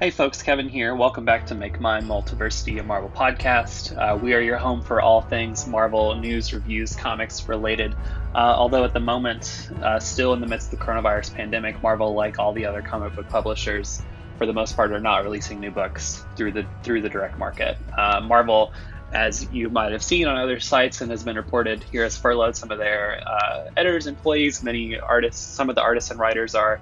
Hey folks, Kevin here. Welcome back to Make Mine Multiversity, a Marvel podcast. Uh, we are your home for all things Marvel news, reviews, comics related. Uh, although at the moment, uh, still in the midst of the coronavirus pandemic, Marvel, like all the other comic book publishers, for the most part, are not releasing new books through the through the direct market. Uh, Marvel, as you might have seen on other sites and has been reported here, has furloughed some of their uh, editors, employees. Many artists, some of the artists and writers are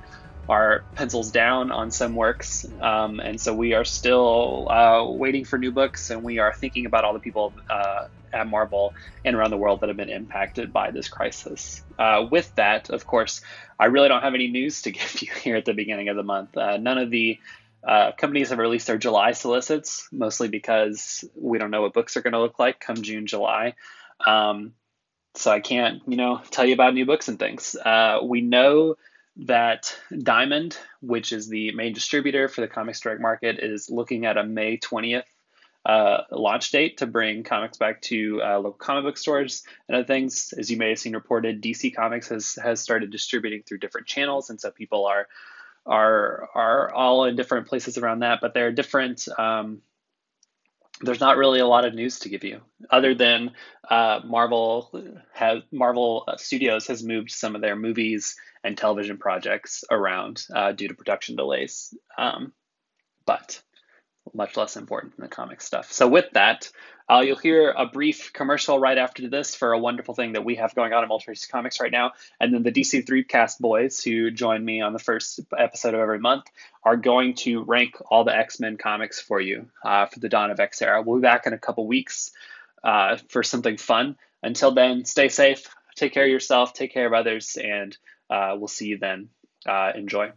are pencils down on some works, um, and so we are still uh, waiting for new books, and we are thinking about all the people uh, at Marvel and around the world that have been impacted by this crisis. Uh, with that, of course, I really don't have any news to give you here at the beginning of the month. Uh, none of the uh, companies have released their July solicits, mostly because we don't know what books are going to look like come June, July. Um, so I can't, you know, tell you about new books and things. Uh, we know that Diamond, which is the main distributor for the Comics Direct Market, is looking at a May 20th uh, launch date to bring comics back to uh, local comic book stores and other things. As you may have seen reported, DC Comics has has started distributing through different channels, and so people are are are all in different places around that. But there are different um, there's not really a lot of news to give you other than uh, Marvel has Marvel Studios has moved some of their movies and television projects around uh, due to production delays, um, but much less important than the comic stuff. So with that, uh, you'll hear a brief commercial right after this for a wonderful thing that we have going on in Multiverse Comics right now. And then the DC3 cast boys who join me on the first episode of every month are going to rank all the X Men comics for you uh, for the Dawn of X era. We'll be back in a couple weeks uh, for something fun. Until then, stay safe, take care of yourself, take care of others, and uh, we'll see you then. Uh, enjoy.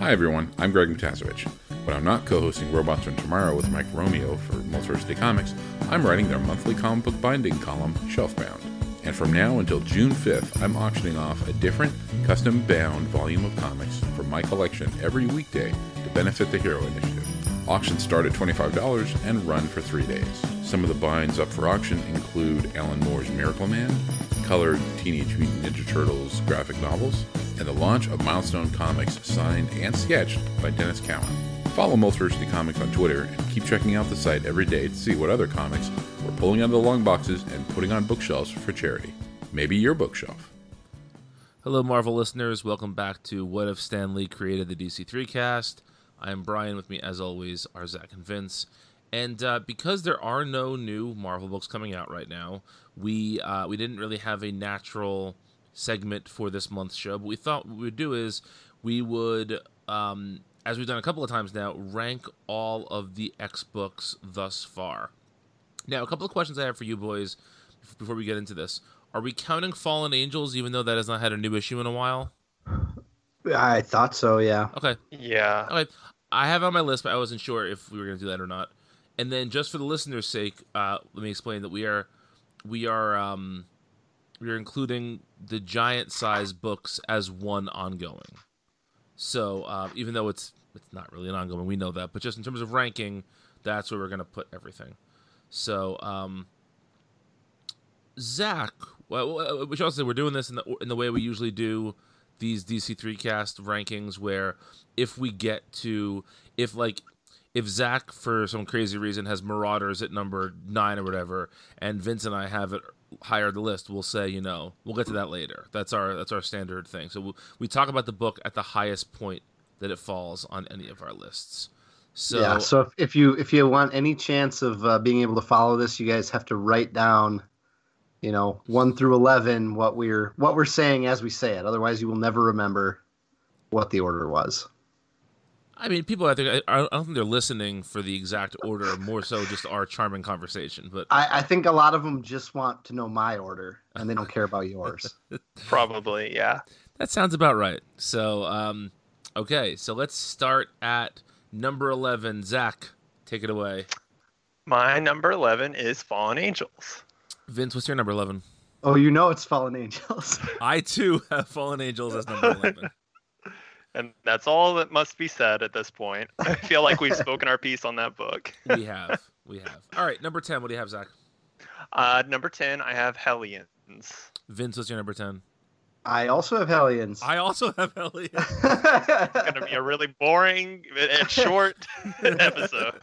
Hi, everyone. I'm Greg Matiasevich. When I'm not co hosting Robots from Tomorrow with Mike Romeo for Multiversity Comics, I'm writing their monthly comic book binding column, Shelfbound. And from now until June 5th, I'm auctioning off a different, custom bound volume of comics from my collection every weekday to benefit the Hero Initiative. Auctions start at $25 and run for three days. Some of the binds up for auction include Alan Moore's Miracle Man, colored Teenage Mutant Ninja Turtles graphic novels, and the launch of Milestone Comics signed and sketched by Denys Cowan. Follow Multiversity Comics on Twitter and keep checking out the site every day to see what other comics we're pulling out of the long boxes and putting on bookshelves for charity. Maybe your bookshelf. Hello, Marvel listeners. Welcome back to What If Stan Lee Created the DC3 Cast. I'm Brian. With me, as always, are Zach and Vince. And uh, because there are no new Marvel books coming out right now, we uh, we didn't really have a natural segment for this month's show. But we thought what we would do is we would um, as we've done a couple of times now, rank all of the X books thus far. Now, a couple of questions I have for you boys before we get into this. Are we counting Fallen Angels, even though that has not had a new issue in a while? I thought so, yeah. Okay. Yeah. Okay. I have on my list, but I wasn't sure if we were going to do that or not. And then, just for the listeners' sake, uh, let me explain that we are we are um, we are including the giant size books as one ongoing. So uh, even though it's it's not really an ongoing, we know that, but just in terms of ranking, that's where we're to put everything. So um, Zach, well, we should also say we're doing this in the in the way we usually do these DC three cast rankings, where if we get to if like if Zach for some crazy reason has Marauders at number nine or whatever, and Vince and I have it higher the list, we'll say, you know, we'll get to that later. That's our that's our standard thing. So we, we talk about the book at the highest point that it falls on any of our lists. So yeah, so if, if you if you want any chance of uh, being able to follow this, you guys have to write down, you know, one through eleven what we're what we're saying as we say it. Otherwise, you will never remember what the order was. I mean, people. I think I, I don't think they're listening for the exact order. More so, just our charming conversation. But I, I think a lot of them just want to know my order, and they don't care about yours. Probably, yeah. That sounds about right. So, um, okay, so let's start at number eleven. Zach, take it away. My number eleven is Fallen Angels. Vince, what's your number eleven? Oh, you know it's Fallen Angels. I too have Fallen Angels as number eleven. And that's all that must be said at this point. I feel like we've spoken our piece on that book. we have. We have. All right, number 10. What do you have, Zach? Uh, number 10, I have Hellions. Vince, what's your number 10? I also have Hellions. I also have Hellions. It's gonna be a really boring and short episode.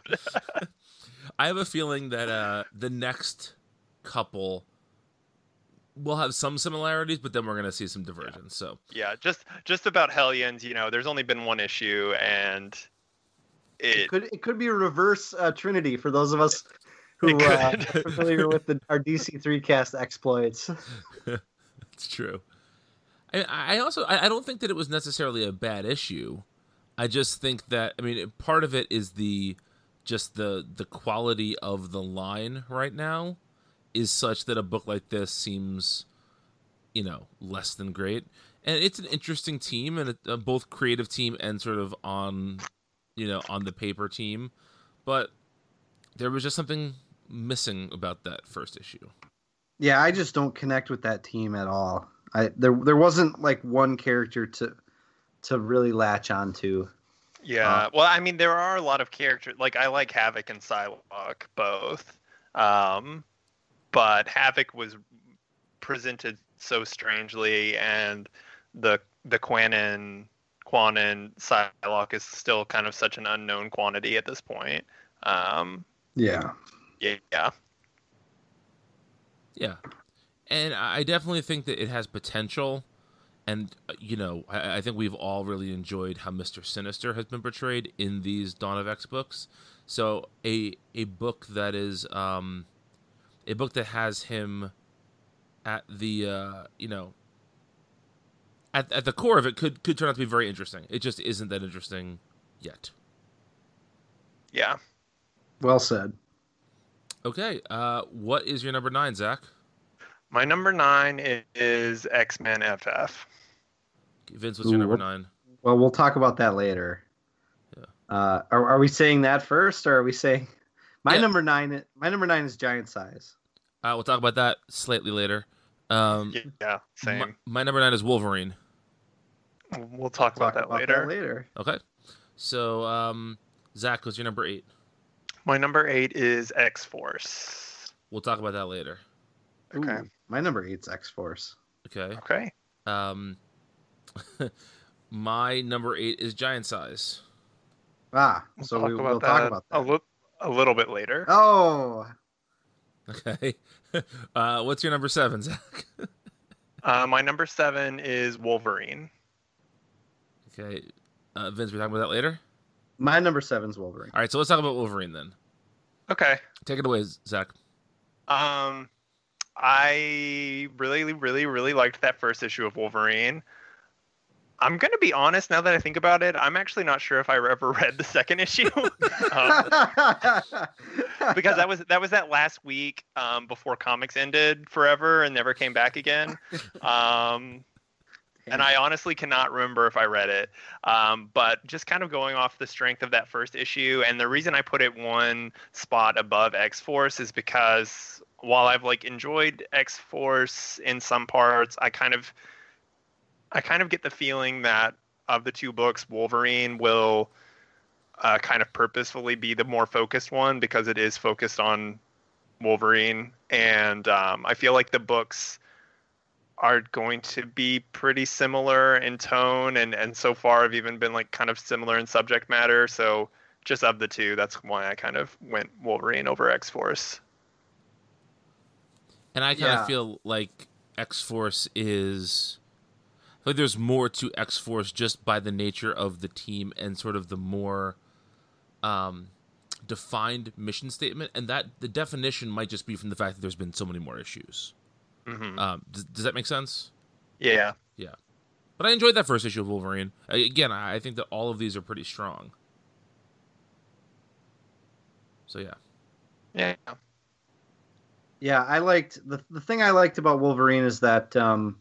I have a feeling that uh, the next couple will have some similarities, but then we're gonna see some divergence. So Yeah, just just about Hellions. You know, there's only been one issue, and it it could it could be a reverse uh, Trinity for those of us who uh, are familiar with the, our DC three cast exploits. it's true. I, I also I I don't think that it was necessarily a bad issue. I just think that I mean part of it is the just the the quality of the line right now is such that a book like this seems you know less than great and it's an interesting team and a, both creative team and sort of on you know on the paper team but there was just something missing about that first issue Yeah, I just don't connect with that team at all. I there there wasn't like one character to to really latch onto. yeah. Well, I mean, there are a lot of characters. Like I like Havoc and Psylocke both, um, but Havoc was presented so strangely, and the the Kwannon Kwannon Psylocke is still kind of such an unknown quantity at this point. Um, Yeah. yeah. Yeah, Yeah. and I I definitely think that it has potential, and uh, you know, I, I think we've all really enjoyed how Mister Sinister has been portrayed in these Dawn of X books. So a a book that is um, a book that has him at the uh, you know at at the core of it could could turn out to be very interesting. It just isn't that interesting yet. Yeah. Well said. Okay, uh, what is your number nine, Zach? My number nine is X Men FF. Vince, what's your number nine? Well, we'll talk about that later. Yeah. Uh, are, are we saying that first, or are we saying my Yeah. number nine? My number nine is giant size. Uh, we'll talk about that slightly later. Um, Yeah, same. My, my number nine is Wolverine. We'll talk about, Talk that, later. later. Okay. So, um, Zach, what's your number eight? My number eight is X Force. We'll talk about that later. Okay. Ooh, my number eight's X Force. Okay. Okay. Um, my number eight is Giant Size. Ah, We'll so talk we, about will that talk about a, that. li- a little bit later. Oh, Okay. uh, what's your number seven, Zach? Uh, my number seven is Wolverine. okay. Uh, Vince, we're talking about that later. my number seven's Wolverine. All right. So let's talk about Wolverine then. Okay. Take it away, Zach. Um, I really, really, really liked that first issue of Wolverine. I'm gonna be honest. Now that I think about it, I'm actually not sure if I ever read the second issue. um, because that was that was that last week um, before comics ended forever and never came back again. Um, and I honestly cannot remember if I read it. Um, but just kind of going off the strength of that first issue, and the reason I put it one spot above X Force is because while I've like enjoyed X Force in some parts, I kind of I kind of get the feeling that of the two books, Wolverine will uh, kind of purposefully be the more focused one because it is focused on Wolverine, and um, I feel like the books are going to be pretty similar in tone, and and so far have even been like kind of similar in subject matter. So just of the two, that's why I kind of went Wolverine over X Force. And I kind of feel like X Force is. I feel like there's more to X Force just by the nature of the team and sort of the more um, defined mission statement, and that the definition might just be from the fact that there's been so many more issues. hmm Um, does, does that make sense? Yeah, Yeah. But I enjoyed that first issue of Wolverine. Again, I I think that all of these are pretty strong. So yeah, yeah, Yeah, I liked the the thing I liked about Wolverine is that um,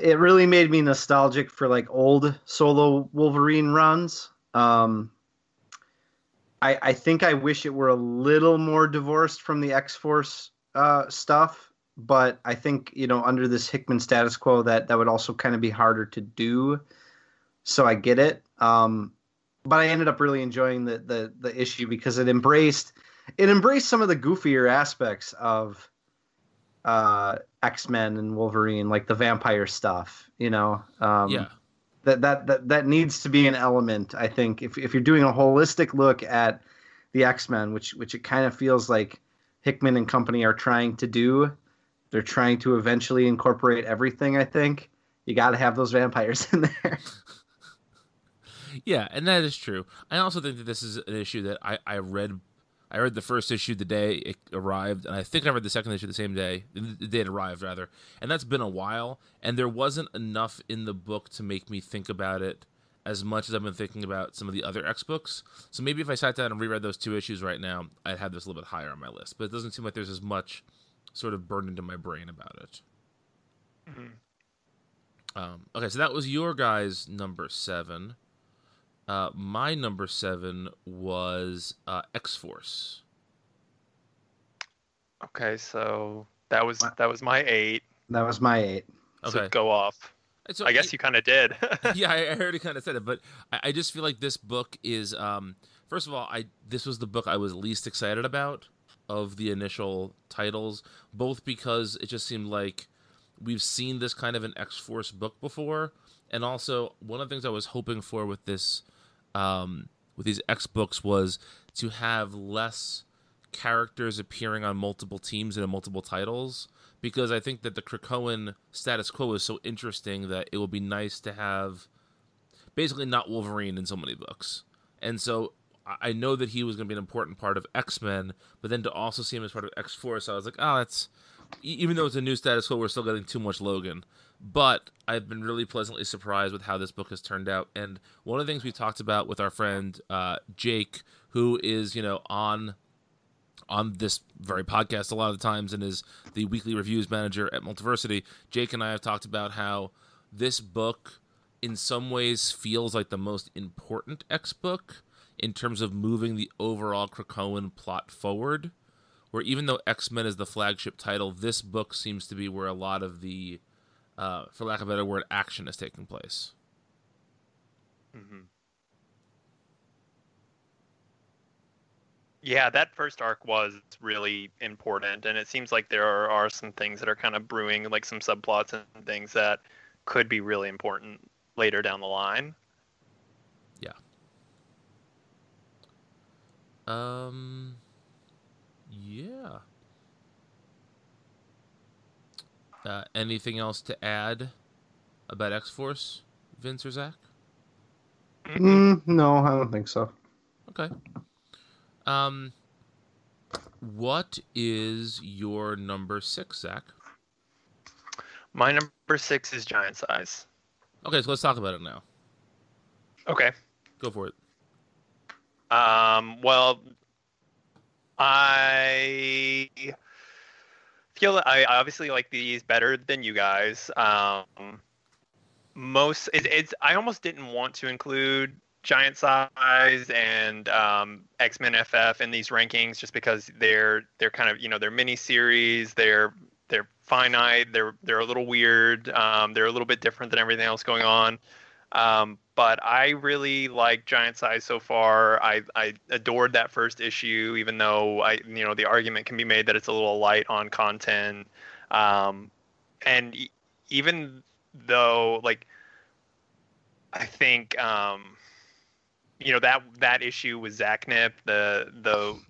it really made me nostalgic for like old solo Wolverine runs. Um, I I think I wish it were a little more divorced from the X Force uh, stuff, but I think you know under this Hickman status quo that that would also kind of be harder to do. So I get it. Um, but I ended up really enjoying the the the issue because it embraced it embraced some of the goofier aspects of uh, X Men and Wolverine, like the vampire stuff. You know, um, yeah, that, that that that needs to be an element. I think if if you're doing a holistic look at the X Men, which which it kind of feels like Hickman and company are trying to do, they're trying to eventually incorporate everything. I think you got to have those vampires in there. yeah, and that is true. I also think that this is an issue that I I read I read the first issue the day it arrived, and I think I read the second issue the same day, the day it arrived, rather. And that's been a while, and there wasn't enough in the book to make me think about it as much as I've been thinking about some of the other X books. So maybe if I sat down and reread those two issues right now, I'd have this a little bit higher on my list. But it doesn't seem like there's as much sort of burned into my brain about it. Mm-hmm. Um, okay, so that was your guy's number seven. Uh, my number seven was uh, X Force. Okay, so that was that was my eight. That was my eight. Okay, so go off. So I guess you kind of did. yeah, I, I already kind of said it, but I, I, just feel like this book is. Um, first of all, I this was the book I was least excited about of the initial titles, both because it just seemed like we've seen this kind of an X Force book before, and also one of the things I was hoping for with this um, with these X books was to have less characters appearing on multiple teams and in multiple titles because I think that the Krakoan status quo is so interesting that it will be nice to have basically not Wolverine in so many books. And so I know that he was going to be an important part of X Men, but then to also see him as part of X Force, I was like, oh, that's even though it's a new status quo, we're still getting too much Logan. But I've been really pleasantly surprised with how this book has turned out. And one of the things we talked about with our friend uh, Jake, who is you know on on this very podcast a lot of the times and is the weekly reviews manager at Multiversity. Jake and I have talked about how this book, in some ways, feels like the most important X book in terms of moving the overall Krakoan plot forward. Where even though X Men is the flagship title, this book seems to be where a lot of the uh, for lack of a better word, action is taking place. Mm-hmm. Yeah, that first arc was really important, and it seems like there are, are some things that are kind of brewing, like some subplots and things that could be really important later down the line. Yeah. Um. Yeah. Uh, anything else to add about X Force, Vince or Zach? Mm, no, I don't think so. Okay. Um, what is your number six, Zach? My number six is Giant Size. Okay, so let's talk about it now. Okay. Go for it. Um, well, I feel I obviously like these better than you guys. Um, most it, it's I almost didn't want to include Giant Size and um, X Men FF in these rankings just because they're they're kind of you know they're mini series. They're they're finite. They're they're a little weird. Um, they're a little bit different than everything else going on. Um, but I really like Giant Size so far. I, I adored that first issue, even though I you know the argument can be made that it's a little light on content. Um, and even though like I think um, you know that that issue with Zach Nip, the the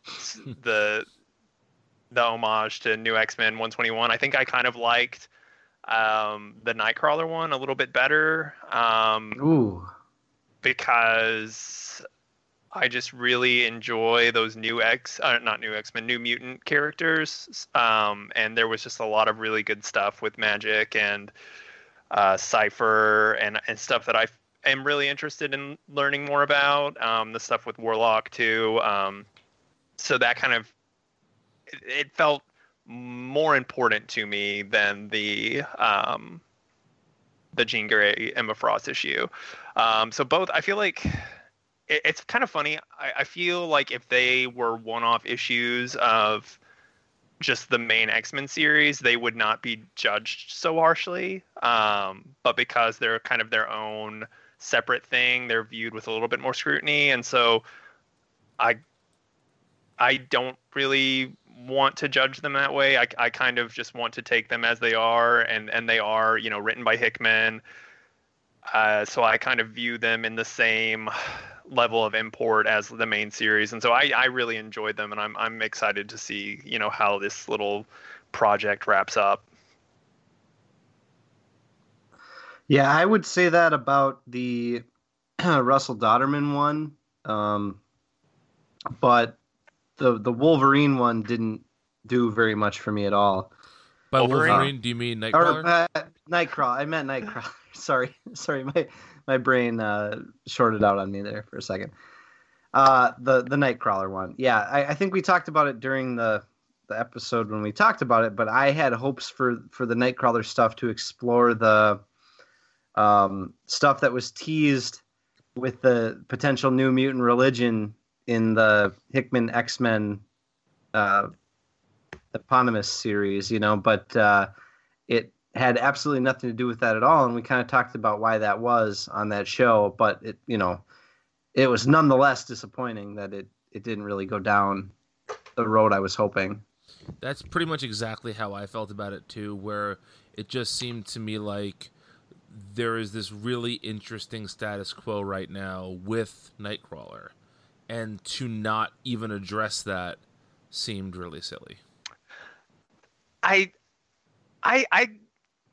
the the homage to New X Men 121, I think I kind of liked um, the Nightcrawler one a little bit better. Um, Ooh because I just really enjoy those new X, uh, not new X Men, new mutant characters. Um, and there was just a lot of really good stuff with Magic and uh, Cypher and and stuff that I am really interested in learning more about. Um, the stuff with Warlock too. Um, so that kind of it, it, felt more important to me than the um, the Jean Grey Emma Frost issue. Um, so both, I feel like it, it's kind of funny. I, I feel like if they were one-off issues of just the main X-Men series, they would not be judged so harshly. Um, but because they're kind of their own separate thing, they're viewed with a little bit more scrutiny. And so I I don't really want to judge them that way. I, I kind of just want to take them as they are, and and they are you know written by Hickman. Uh, so I kind of view them in the same level of import as the main series, and so I, I really enjoyed them, and I'm I'm excited to see you know how this little project wraps up. Yeah, I would say that about the Russell Dauterman one, um, but the the Wolverine one didn't do very much for me at all. By Wolverine? Wolverine, do you mean Nightcrawler? Or uh, Nightcrawler. I meant Nightcrawler. sorry, sorry. My my brain uh, shorted out on me there for a second. Uh, the the Nightcrawler one. Yeah, I, I think we talked about it during the the episode when we talked about it. But I had hopes for for the Nightcrawler stuff to explore the um, stuff that was teased with the potential new mutant religion in the Hickman X Men uh, eponymous series, you know, but uh, it had absolutely nothing to do with that at all. And we kind of talked about why that was on that show, but it, you know, it was nonetheless disappointing that it, it didn't really go down the road I was hoping. That's pretty much exactly how I felt about it too, where it just seemed to me like there is this really interesting status quo right now with Nightcrawler, and to not even address that seemed really silly. I, I, I,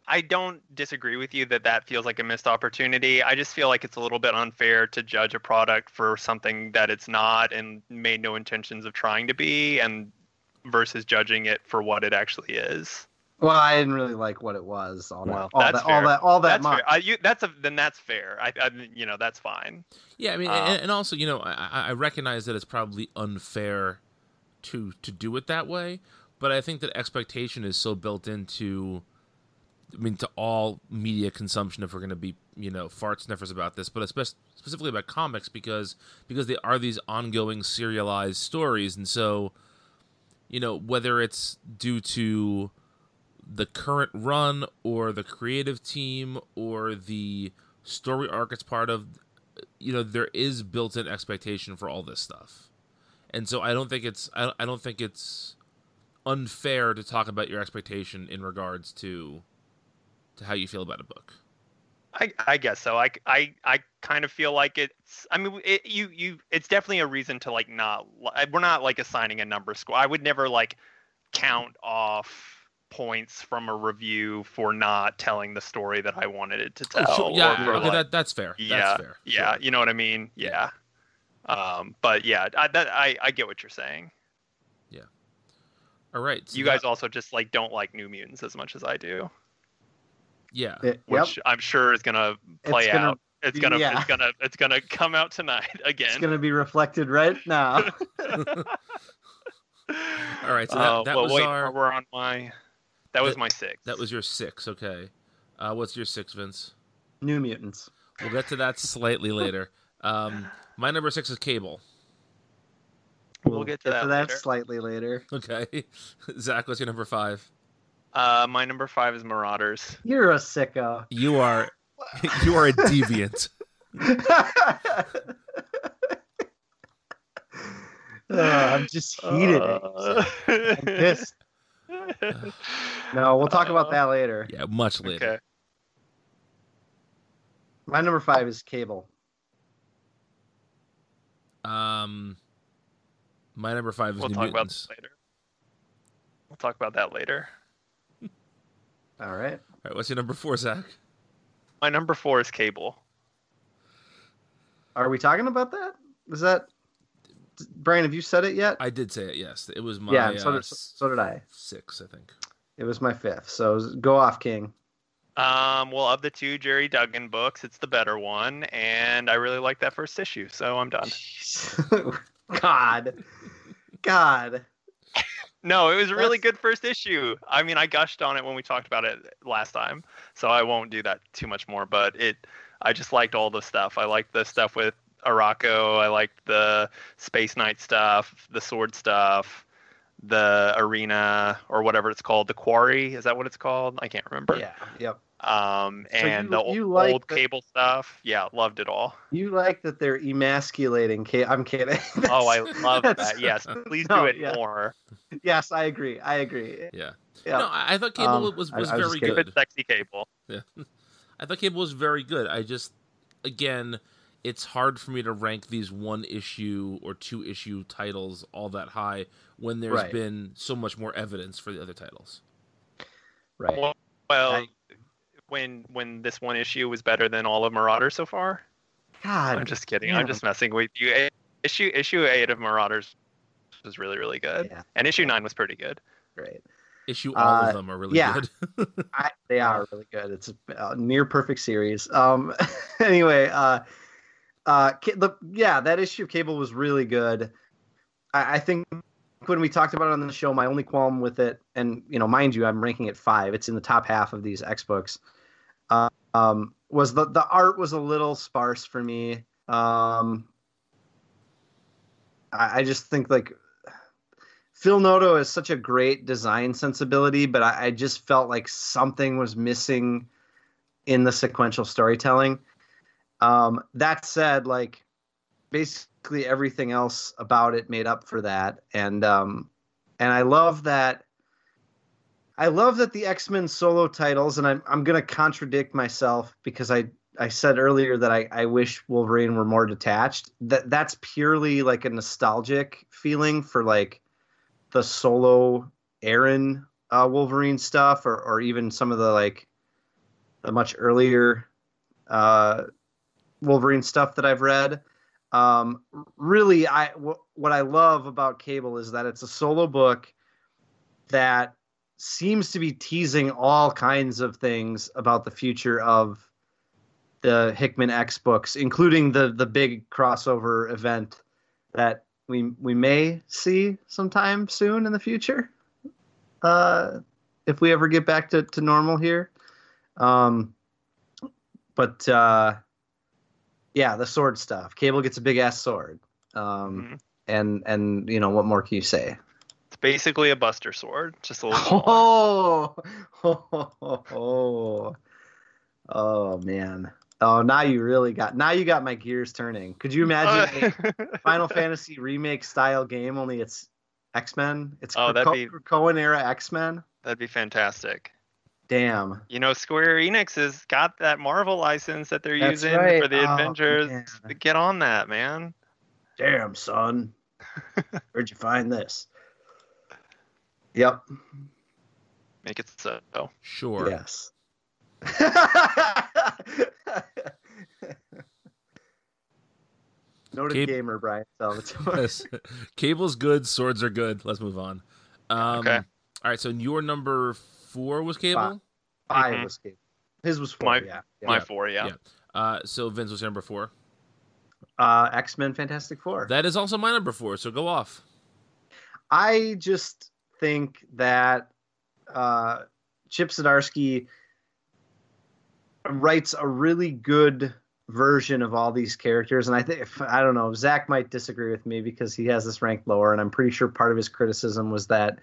I don't disagree with you that that feels like a missed opportunity. I just feel like it's a little bit unfair to judge a product for something that it's not and made no intentions of trying to be, and versus judging it for what it actually is. Well, I didn't really like what it was. All that, Well, all, that's that all that, all that that's much. fair. I, you, that's a then that's fair. I, I you know that's fine. Yeah, I mean, Uh, and, and also, you know, I, I- I recognize that it's probably unfair to to do it that way, but I think that expectation is so built into, I mean, to all media consumption. If we're going to be, you know, fart sniffers about this, but especially specifically about comics because because they are these ongoing serialized stories, and so, you know, whether it's due to the current run or the creative team or the story arc it's part of you know there is built-in expectation for all this stuff and so i don't think it's i I don't think it's unfair to talk about your expectation in regards to to how you feel about a book I, I guess so. I, I, I kind of feel like it's. I mean, it, you you. It's definitely a reason to like not. We're not like assigning a number score. I would never like count off points from a review for not telling the story that I wanted it to tell. oh, sure. yeah for, okay, like- that, that's fair yeah, that's fair yeah. Sure. You know what I mean? Yeah. Um, but yeah, I, that, I I get what you're saying. All right so You that- guys also just like don't like New Mutants as much as I do, yeah It- yep. which I'm sure is gonna play It's gonna- out. It's gonna yeah. it's gonna it's gonna come out tonight again. It's going to be reflected right now. all right so that, Uh, that well, was wait, our we're on my. That was That- my six. that was your six okay uh what's your six vince New Mutants. we'll get to that slightly later um my number six is cable We'll get to that later. slightly later. okay zach what's your number five Uh, my number five is Marauders. You're a sicko. You are you are a deviant. Uh, I'm just heated. Uh, I'm pissed. No, we'll talk about that later. Yeah, much later. Okay. My number five is Cable. Um, my number five is We'll New talk about Mutants. that later. We'll talk about that later. All right. All right, what's your number four, Zach? My number four is Cable. Are we talking about that? Is that Brian? Have you said it yet? I did say it. Yes, it was my yeah, and so uh, did, so did I. six, I think. It was my fifth. So go off, King. Um, well, of the two Gerry Duggan books, it's the better one, and I really like that first issue, so I'm done. God, God. No, it was a really That's- good first issue. I mean, I gushed on it when we talked about it last time, so I won't do that too much more. But it, I just liked all the stuff. I liked the stuff with Arakko. I liked the Space Knight stuff, the sword stuff, the arena or whatever it's called, the quarry. Is that what it's called? I can't remember. Yeah. Yep. Um, So and you- the you old, like old the- cable stuff. Yeah, loved it all. You like that they're emasculating. Ca- I'm kidding. Oh, I love that. Yes, please No, do it yeah. more. Yes, I agree. I agree. Yeah. Yeah. No, I, I thought Cable Um, was I- was I was just very kidding. good. Good sexy cable. Yeah. I thought Cable was very good. I just, again, it's hard for me to rank these one issue or two issue titles all that high when there's Right. been so much more evidence for the other titles. Right. Well, well I- when when this one issue was better than all of Marauders so far. God. I'm just kidding. damn. I'm just messing with you. A- Issue issue eight of Marauders was really really good, Yeah. and issue nine was pretty good. Great. Issue all Uh, of them are really yeah. good. I, they are really good. It's a, a near perfect series. Um. anyway. Uh. Uh. The, yeah, that issue of Cable was really good. I, I think when we talked about it on the show, my only qualm with it, and you know, mind you, I'm ranking it five. It's in the top half of these X books. Um, was the the art was a little sparse for me. Um, I, I just think like Phil Noto has such a great design sensibility, but I, I just felt like something was missing in the sequential storytelling. Um, that said, like basically everything else about it made up for that, and um, and I love that. I love that the X Men solo titles, and I'm I'm gonna contradict myself because I I said earlier that I, I wish Wolverine were more detached. That that's purely like a nostalgic feeling for like the solo Aaron uh, Wolverine stuff, or or even some of the like the much earlier uh, Wolverine stuff that I've read. Um, really, I w- what I love about Cable is that it's a solo book that seems to be teasing all kinds of things about the future of the Hickman X books, including the the big crossover event that we we may see sometime soon in the future. Uh, if we ever get back to, to normal here. Um, but uh, yeah, the sword stuff. Cable gets a big ass sword. Um, Mhm. and and you know what more can you say? Basically a Buster Sword, just a little. smaller. Oh, oh, oh, oh, man. Oh, now you really got now you got my gears turning. Could you imagine uh, a Final Fantasy remake style game only it's X-Men? It's Oh, that'd be- Cohen era X-Men. That'd be fantastic. Damn. You know, Square Enix has got that Marvel license that they're That's using right. for the Oh, Avengers. man. Get on that, man. Damn, son. Where'd you find this? Yep. Make it so. Sure. Yes. Noted Gabe- gamer, Brian Salvatore. Yes. Cable's good, swords are good. Let's move on. Um, Okay. All right, so your number four was Cable? Five Mhm. was Gabe. His was four. My- yeah. yeah. My four, yeah. Yeah. Uh, so Vince was your number four. Uh, X Men Fantastic Four. That is also my number four, so go off. I just think that uh, Chip Zdarsky writes a really good version of all these characters, and I think I don't know. Zach might disagree with me because he has this ranked lower, and I'm pretty sure part of his criticism was that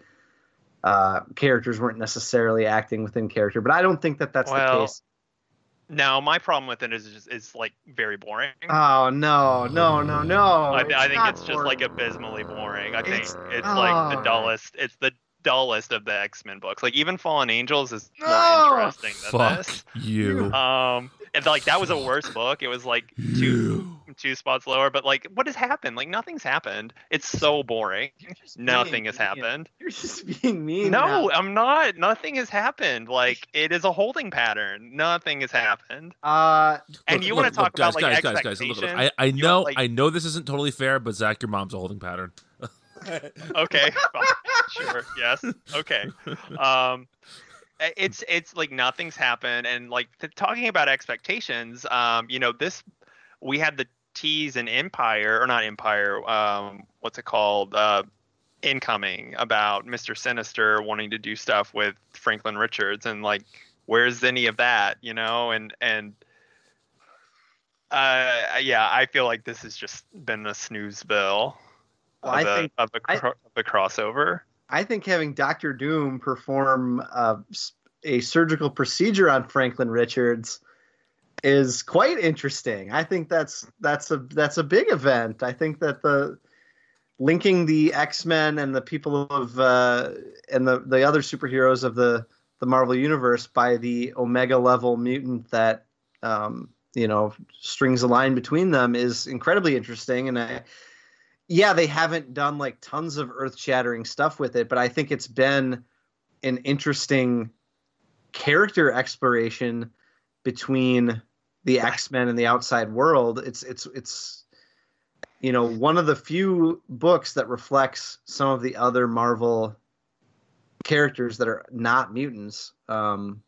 uh, characters weren't necessarily acting within character. But I don't think that that's the case. No, my problem with it is just it's like very boring. Oh no, no, no, no! I, I think it's just like abysmally boring. I think It's- it's, like the oh. dullest. It's the dullest of the X Men books. Like even Fallen Angels is more No! interesting than Fuck this. you. Um, and like that was a worse book. It was like two You. Two spots lower. But like, what has happened? Like nothing's happened. It's so boring. Nothing has mean. happened. You're just being mean. No, now. I'm not. Nothing has happened. Like it is a holding pattern. Nothing has happened. Uh, And Look, you wanna talk look, guys, about, like, guys, guys, guys, look, expectations? I, I know, want, like- I know this isn't totally fair, but Zach, your mom's a holding pattern. okay fine, sure yes okay um it's it's like nothing's happened and like talking about expectations um you know this we had the tease in empire or not empire um what's it called uh incoming about mr sinister wanting to do stuff with franklin richards and like where's any of that you know and and uh yeah i feel like this has just been a snooze bill Well, of, I a, think- of, a, I- cro- of a crossover. I think having Doctor Doom perform uh, a surgical procedure on Franklin Richards is quite interesting. I think that's that's a that's a big event. I think that the linking the X Men and the people of uh, and the the other superheroes of the the Marvel universe by the Omega level mutant that um, you know strings a line between them is incredibly interesting. And I, yeah, they haven't done like tons of earth shattering stuff with it, but I think it's been an interesting character exploration between the X-Men and the outside world. It's it's it's you know one of the few books that reflects some of the other Marvel characters that are not mutants. Um,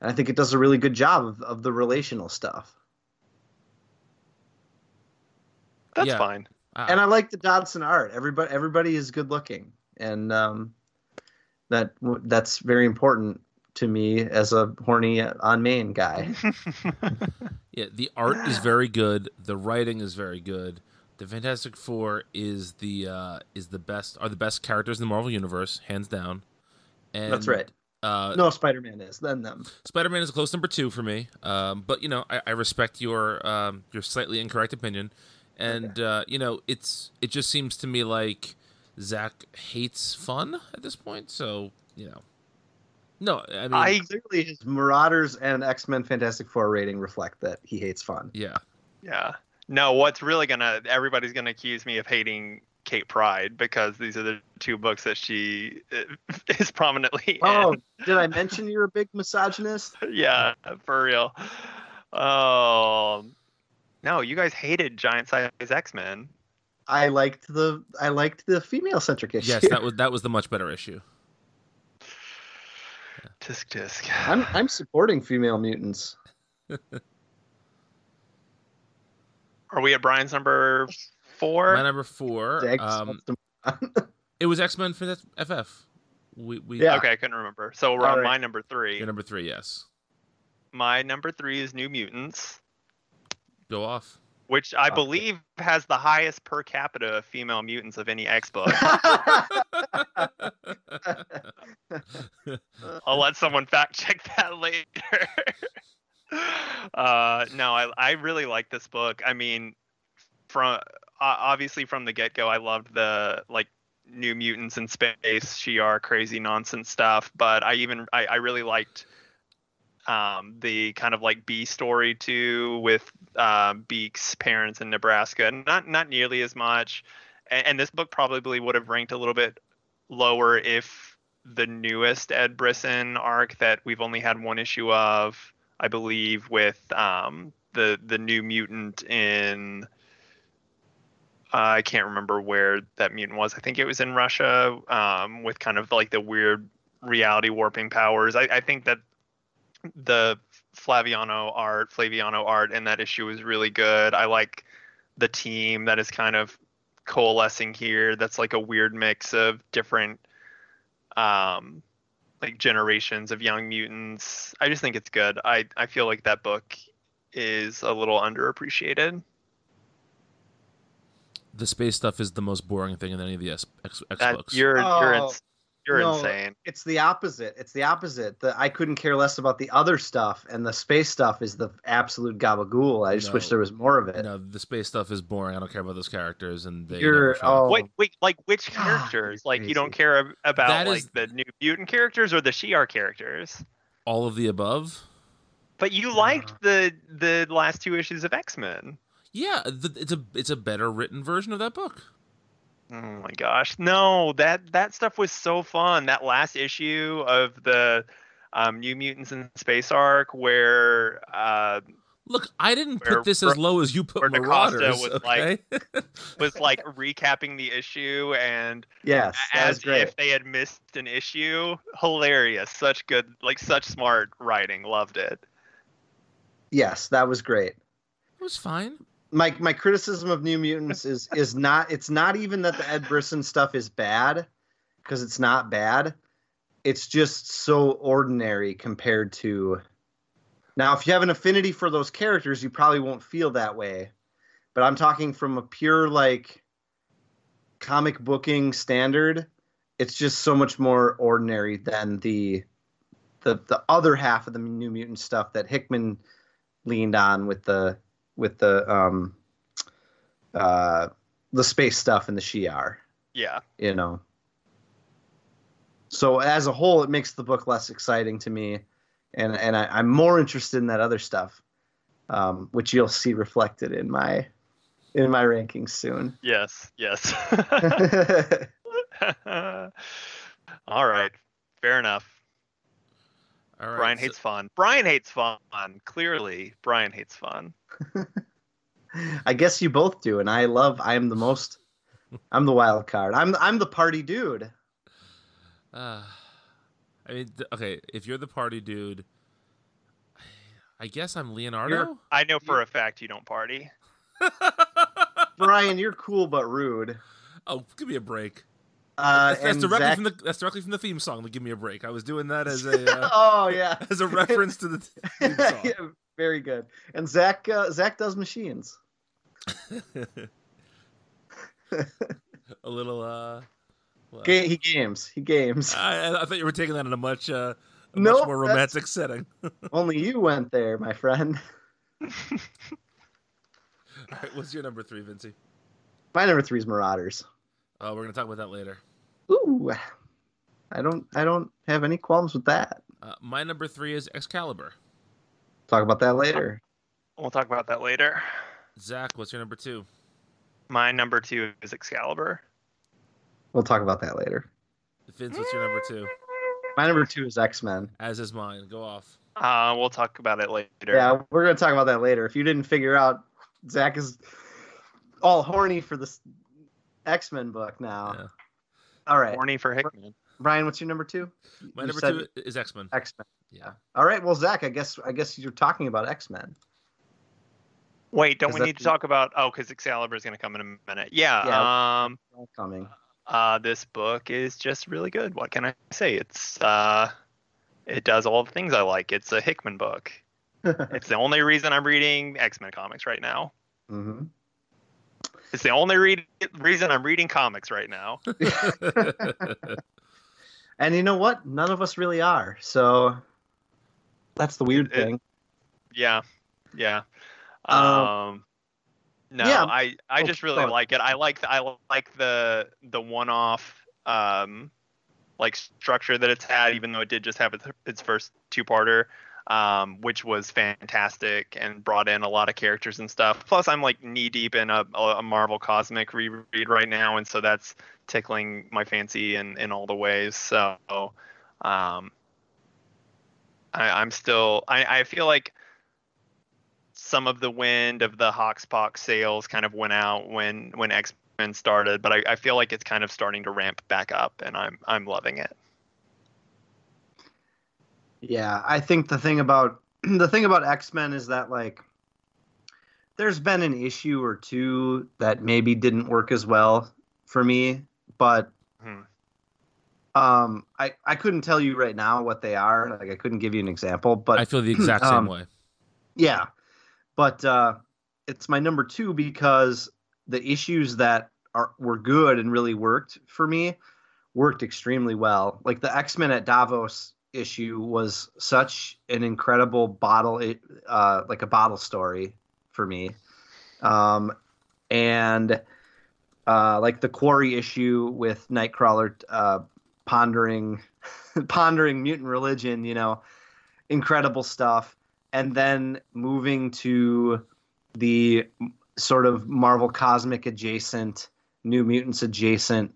and I think it does a really good job of, of the relational stuff. That's Yeah. fine. Uh, and I like the Dodson art. Everybody everybody is good looking, and um, that that's very important to me as a horny on main guy. Yeah, the art is very good. The writing is very good. The Fantastic Four is the uh, is the best are the best characters in the Marvel universe, hands down. And That's right. Uh, No, Spider Man is then them. Spider Man is a close number two for me. Um, but you know, I, I respect your um, your slightly incorrect opinion, and uh, you know, it's it just seems to me like Zach hates fun at this point. So you know, no, I mean, I Clearly, his Marauders and X Men Fantastic Four rating reflect that he hates fun. yeah, yeah. No, what's really gonna everybody's gonna accuse me of hating Kate Pryde because these are the two books that she uh, is prominently Oh, did I mention you're a big misogynist? Yeah, for real. Oh no, you guys hated giant size X Men. I liked the I liked the female centric issue. yes, that was that was the much better issue. Tisk tisk. I'm I'm supporting female mutants. Are we at Brian's number four? My number four, um, it was X Men for FF. We we Yeah. Okay, I couldn't remember. So we're All on right. my number three. Your number three, yes. My number three is New Mutants, Go off. Which I believe has the highest per capita of female mutants of any X book. I'll let someone fact check that later. uh, no, I I really like this book. I mean, from uh, obviously from the get go, I loved the like New Mutants in space, Shi'ar crazy nonsense stuff. But I even I, I really liked um, the kind of like B story too with uh, Beak's parents in Nebraska. Not not nearly as much. And, and this book probably would have ranked a little bit lower if the newest Ed Brisson arc that we've only had one issue of, I believe, with um, the the new mutant in. Uh, I can't remember where that mutant was. I think it was in Russia, um, with kind of like the weird reality warping powers. I, I think that the Flaviano art, Flaviano art in that issue was really good. I like the team that is kind of coalescing here. That's like a weird mix of different, um, like generations of young mutants. I just think it's good. I I feel like that book is a little underappreciated. The space stuff is the most boring thing in any of the X, X, X books. you're you're Oh, ins- you're no. insane. it's the opposite. It's the opposite. The, I couldn't care less about the other stuff, and the space stuff is the absolute gabagool. I just No. wish there was more of it. no, the space stuff is boring. I don't care about those characters, and they. You're- never show up. oh. Wait, wait, like which characters? you're Like you don't care about That like is- the new mutant characters or the Shi'ar characters? all of the above. But you liked the the last two issues of X Men. Yeah, the, it's a it's a better written version of that book. Oh my gosh, no! That that stuff was so fun. That last issue of the um, New Mutants in Space arc, where uh, Look, I didn't Where- put this as low as you put where Marauders. was okay? was like recapping the issue and Yes, as great. if they had missed an issue. Hilarious! Such good, like such smart writing. Loved it. Yes, that was great. it was fine. My my criticism of New Mutants is is not it's not even that the Ed Brisson stuff is bad because it's not bad. It's just so ordinary compared to now if you have an affinity for those characters, you probably won't feel that way. But I'm talking from a pure like comic booking standard, it's just so much more ordinary than the the the other half of the New Mutant stuff that Hickman leaned on with the with the um uh the space stuff and the Shi'ar, Yeah. you know. So as a whole, it makes the book less exciting to me, and and I, I'm more interested in that other stuff, um, which you'll see reflected in my in my rankings soon. Yes. Yes. All right. Fair enough. All right. Brian so- hates fun. Brian hates fun. Clearly, Brian hates fun. I guess you both do, and I love. I'm the most. I'm the wild card. I'm I'm the party dude. Uh, I mean, th- okay, if you're the party dude, I guess I'm Leonardo. I know for a fact you don't party. Brian, you're cool but rude. oh, give me a break. Uh, That's, that's directly Zach- from the that's directly from the theme song. Give me a break. I was doing that as a uh, oh yeah, as a reference to the theme song. Yeah, very good. And Zach uh, Zach does machines. a little. uh well, Ga- he games. He games. I, I thought you were taking that in a much uh, a Nope, much more romantic setting. Only you went there, my friend. All right, what's your number three, Vinci? My number three is Marauders. Oh, we're gonna talk about that later. Ooh, I don't. I don't have any qualms with that. Uh, my number three is Excalibur. Talk about that later. We'll talk about that later. Zach, what's your number two? My number two is Excalibur. We'll talk about that later. Vince, what's your number two? My number two is X Men. As is mine. Go off. Uh, we'll talk about it later. Yeah, we're gonna talk about that later. If you didn't figure out, Zach is all horny for this X Men book now. Yeah. All right, Horny for Hickman. Brian, what's your number two? My You number two is X Men. X Men. Yeah. All right. Well, Zach, I guess I guess you're talking about X Men. Wait, don't we that need to the- talk about? Oh, because Excalibur is going to come in a minute. Yeah. Yeah. Um. Coming. Uh, this book is just really good. What can I say? It's uh, it does all the things I like. It's a Hickman book. It's the only reason I'm reading X Men comics right now. hmm It's the only read- reason I'm reading comics right now. And you know what? None of us really are. So that's the weird It- thing. Yeah, yeah. Um, Um, no, yeah. I I Oh, just really sorry. like it. I like the, I like the the one off um like structure that it's had, even though it did just have its, its first two parter, um, which was fantastic and brought in a lot of characters and stuff. Plus, I'm like knee deep in a, a Marvel Cosmic reread right now, and so that's tickling my fancy in in all the ways. So, um, I, I'm still I, I feel like some of the wind of the HoXPoX sails kind of went out when when X Men started, but I, I feel like it's kind of starting to ramp back up, and I'm I'm loving it. Yeah, I think the thing about the thing about X Men is that like there's been an issue or two that maybe didn't work as well for me, but Hmm. um I I couldn't tell you right now what they are. Like I couldn't give you an example, but I feel the exact same Um, way. Yeah, but uh, it's my number two because the issues that are were good and really worked for me worked extremely well. Like the X Men at Davos issue was such an incredible bottle, uh, like a bottle story for me, um, and uh, like the Quarry issue with Nightcrawler uh, pondering, pondering mutant religion. You know, incredible stuff and then moving to the sort of Marvel Cosmic adjacent, New Mutants adjacent,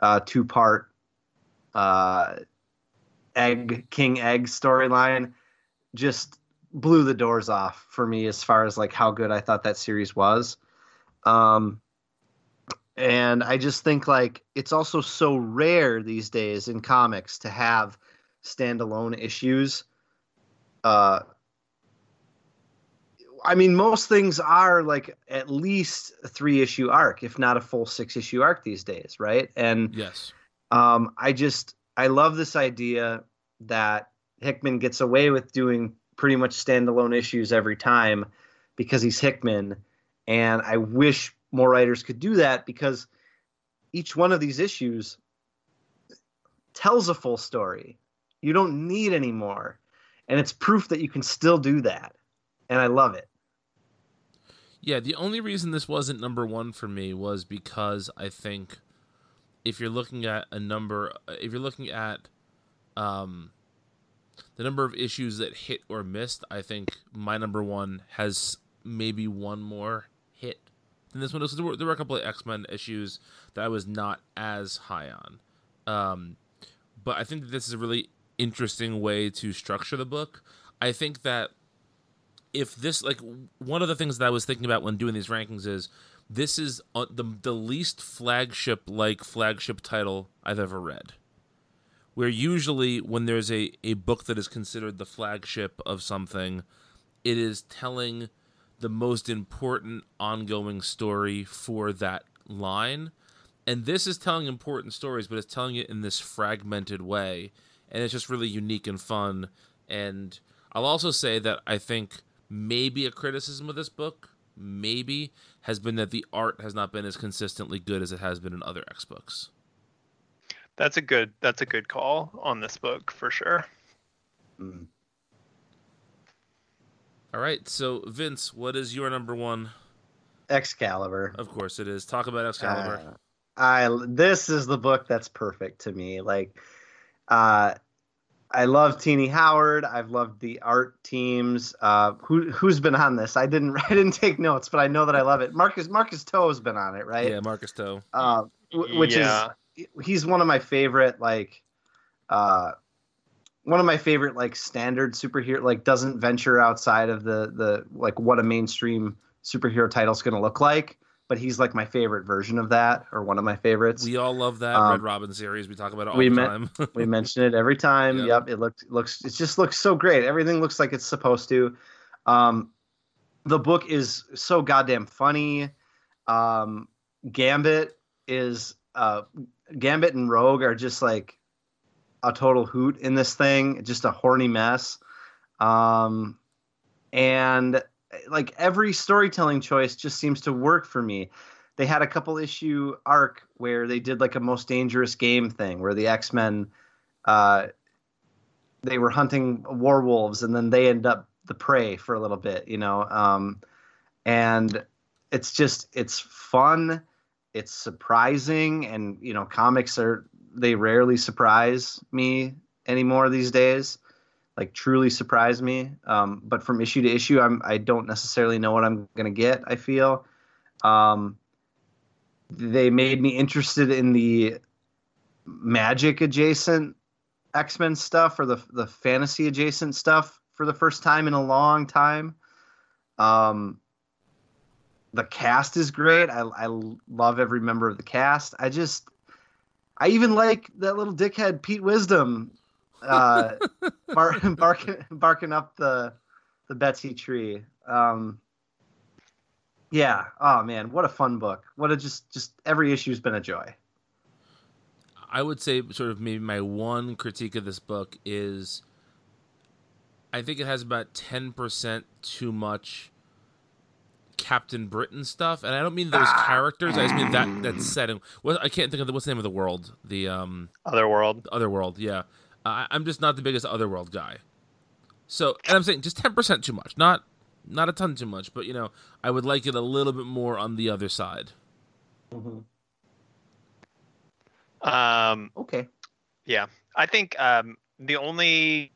uh, two part uh, egg King Egg storyline, just blew the doors off for me as far as like how good I thought that series was. Um, and I just think like it's also so rare these days in comics to have standalone issues. Uh, I mean, most things are like at least a three issue arc, if not a full six issue arc these days, right? And Yes. um, I just I love this idea that Hickman gets away with doing pretty much standalone issues every time because he's Hickman, and I wish more writers could do that because each one of these issues tells a full story. You don't need any more. And it's proof that you can still do that. And I love it. Yeah, the only reason this wasn't number one for me was because I think if you're looking at a number, if you're looking at um, the number of issues that hit or missed, I think my number one has maybe one more hit than this one. There were, there were a couple of X Men issues that I was not as high on, um, but I think that this is a really interesting way to structure the book. I think that if this like one of the things that I was thinking about when doing these rankings is this is uh, the the least flagship like flagship title I've ever read. Where usually when there's a a book that is considered the flagship of something, it is telling the most important ongoing story for that line. And this is telling important stories, but it's telling it in this fragmented way. And it's just really unique and fun. And I'll also say that I think maybe a criticism of this book, maybe, has been that the art has not been as consistently good as it has been in other X books. That's a good that's a good call on this book for sure. Mm. All right, so Vince, what is your number one? Excalibur. Of course it is. Talk about Excalibur. Uh, I this is the book that's perfect to me. Like, uh, I love Tini Howard. I've loved the art teams. Uh, who who's been on this? I didn't I didn't take notes, but I know that I love it. Marcus Marcus To has been on it, right? Yeah, Marcus To. Uh, w- which Yeah. is he's one of my favorite like uh one of my favorite like standard superhero like doesn't venture outside of the the like what a mainstream superhero title's going to look like but he's like my favorite version of that or one of my favorites We all love that Um, Red Robin series. We talk about it all we the time. we mention it every time Yep. yep, it looks looks it just looks so great everything looks like it's supposed to um the book is so goddamn funny um gambit is uh gambit and rogue are just like a total hoot in this thing just a horny mess. Um and like every storytelling choice just seems to work for me. They had a couple issue arc where they did like a most dangerous game thing where the x-men uh they were hunting werewolves and then they end up the prey for a little bit you know? Um and it's just it's fun it's surprising and you know comics are they rarely surprise me anymore these days like truly surprise me. Um, but from issue to issue i'm i don't necessarily know what i'm gonna get i feel. Um, they made me interested in the magic adjacent x-men stuff or the the fantasy adjacent stuff for the first time in a long time. Um the cast is great. I, I love every member of the cast. I just i even like that little dickhead pete wisdom uh bar- barking barking up the the betsy tree. Um yeah. Oh man. What a fun book. What a just just every issue's been a joy. I would say sort of maybe my one critique of this book is I think it has about 10% too much Captain Britain stuff, and I don't mean those characters. I just mean that that setting. What I can't think of the, what's the name of the world. The um other world. Other world. Yeah, uh, I'm just not the biggest other world guy. So, and I'm saying just 10% too much, not not a ton too much, but you know, I would like it a little bit more on the other side. Um, okay yeah, I think um, the only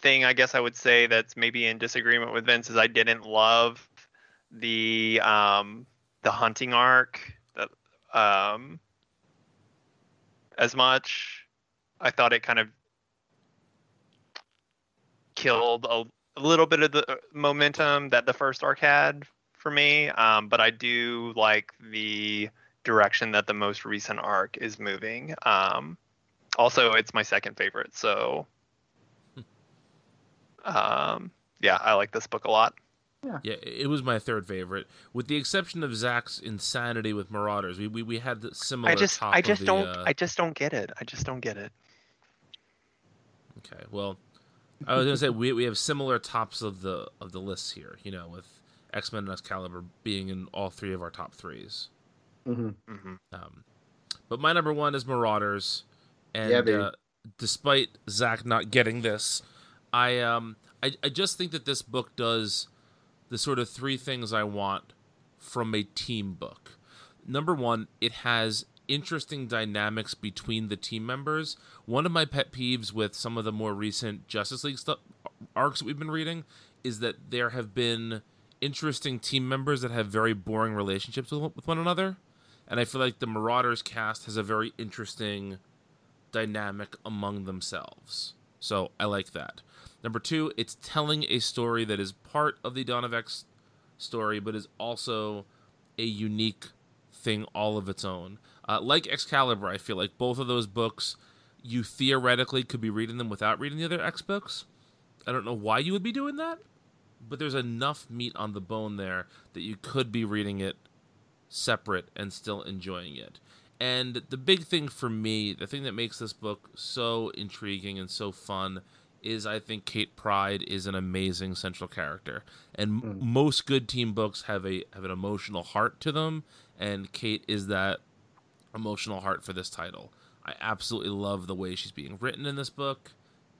thing I guess I would say that's maybe in disagreement with Vince is I didn't love the um, the hunting arc that um, as much. I thought it kind of killed a, a little bit of the uh, momentum that the first arc had for me. Um, but I do like the direction that the most recent arc is moving. Um, also, it's my second favorite, so um, yeah, I like this book a lot. Yeah, it was my third favorite, with the exception of Zach's insanity with Marauders. We we, we had the similar. I just, top I just the, don't, uh, I just don't get it. I just don't get it. Okay, well, I was gonna say we we have similar tops of the of the lists here. You know, with X Men and Excalibur being in all three of our top threes. hmm hmm Um, but my number one is Marauders, and Yeah, baby. uh, despite Zach not getting this, I um I, I just think that this book does the sort of three things I want from a team book. Number one, it has interesting dynamics between the team members. One of my pet peeves with some of the more recent Justice League stuff uh, arcs that we've been reading is that there have been interesting team members that have very boring relationships with, with one another. And I feel like the Marauders cast has a very interesting dynamic among themselves. So I like that. Number two, it's telling a story that is part of the Dawn of X story, but is also a unique thing all of its own. Uh, like Excalibur, I feel like both of those books, you theoretically could be reading them without reading the other X books. I don't know why you would be doing that, but there's enough meat on the bone there that you could be reading it separate and still enjoying it. And the big thing for me, the thing that makes this book so intriguing and so fun, is I think Kate Pryde is an amazing central character. And mm. most good team books have a have an emotional heart to them, and Kate is that emotional heart for this title. I absolutely love the way she's being written in this book,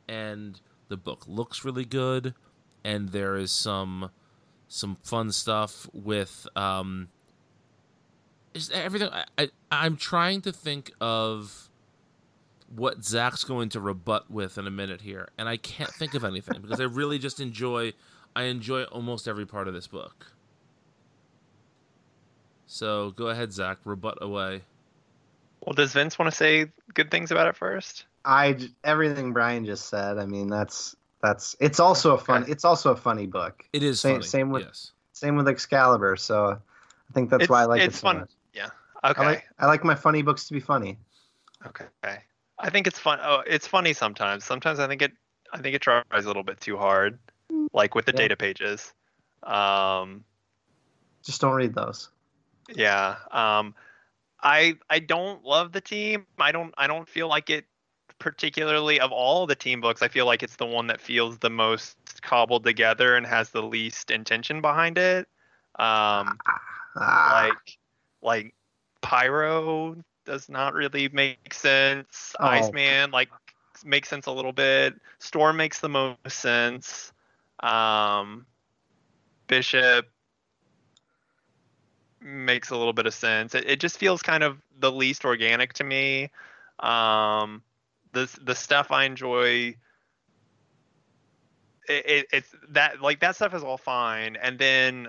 and the book looks really good, and there is some some fun stuff with um, is everything. I, I I'm trying to think of what Zach's going to rebut with in a minute here, and I can't think of anything because I really just enjoy. I enjoy almost every part of this book. So go ahead, Zach, rebut away. Well, does Vince want to say good things about it first? I everything Brian just said. I mean, that's that's. It's also a fun. It's also a funny book. It is same, funny. Same with yes. same with Excalibur. So I think that's it's, why I like it's it so fun. much. Okay. I like I like my funny books to be funny. Okay. I think it's fun. Oh, it's funny sometimes. Sometimes I think it. I think it tries a little bit too hard, like with the Yeah. data pages. Um, Just don't read those. yeah. Um, I I don't love the team. I don't I don't feel like it particularly of all the team books. I feel like it's the one that feels the most cobbled together and has the least intention behind it. Um, Ah, like like pyro does not really make sense. Oh. iceman like makes sense a little bit. Storm makes the most sense. Um bishop makes a little bit of sense. It, it just feels kind of the least organic to me. Um the the stuff i enjoy it, it, it's that like that stuff is all fine. And then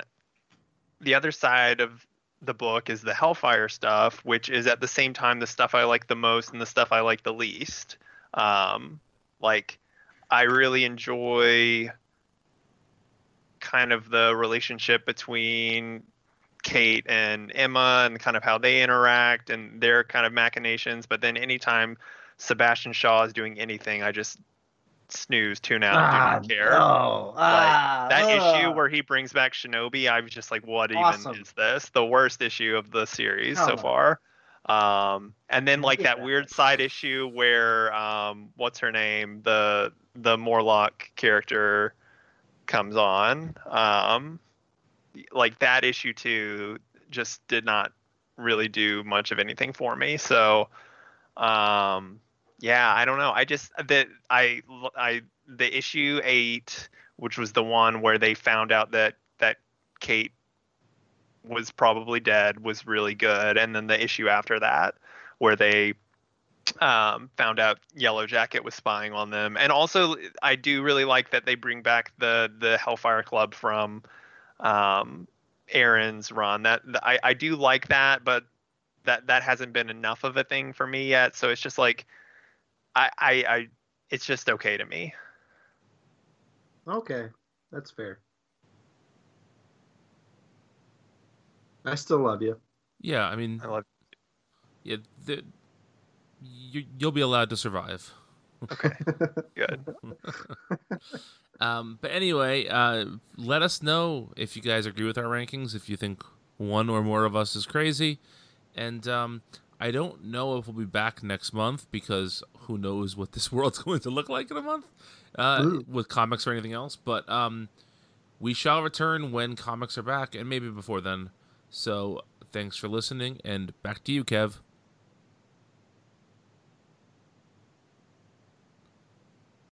the other side of the book is the Hellfire stuff, which is at the same time the stuff I like the most and the stuff I like the least. Um, like, I really enjoy kind of the relationship between Kate and Emma and kind of how they interact and their kind of machinations. But then anytime Sebastian Shaw is doing anything, I just snooze, tune out, ah, do not care No. Ah, that issue where he brings back Shinobi, I was just like, what Awesome. even is this? The worst issue of the series so Come far. Um, and then like Yeah. that weird side issue where um, what's her name, the the Morlock character comes on. Um, like that issue too, just did not really do much of anything for me. So, um, yeah, I don't know. I just that I I the issue eight, which was the one where they found out that that Kate was probably dead, was really good, and then the issue after that, where they um, found out Yellow Jacket was spying on them, and also I do really like that they bring back the the Hellfire Club from um, Aaron's run. That I I do like that, but that that hasn't been enough of a thing for me yet. So it's just like I I, I it's just okay to me. Okay, that's fair. I still love you. Yeah, I mean, I love. You. yeah, the, you, you'll be allowed to survive. Okay, good. Um, but anyway, uh, let us know if you guys agree with our rankings, if you think one or more of us is crazy. And um, I don't know if we'll be back next month because who knows what this world's going to look like in a month uh, Ooh. with comics or anything else. But um, we shall return when comics are back and maybe before then. So thanks for listening and back to you, Kev.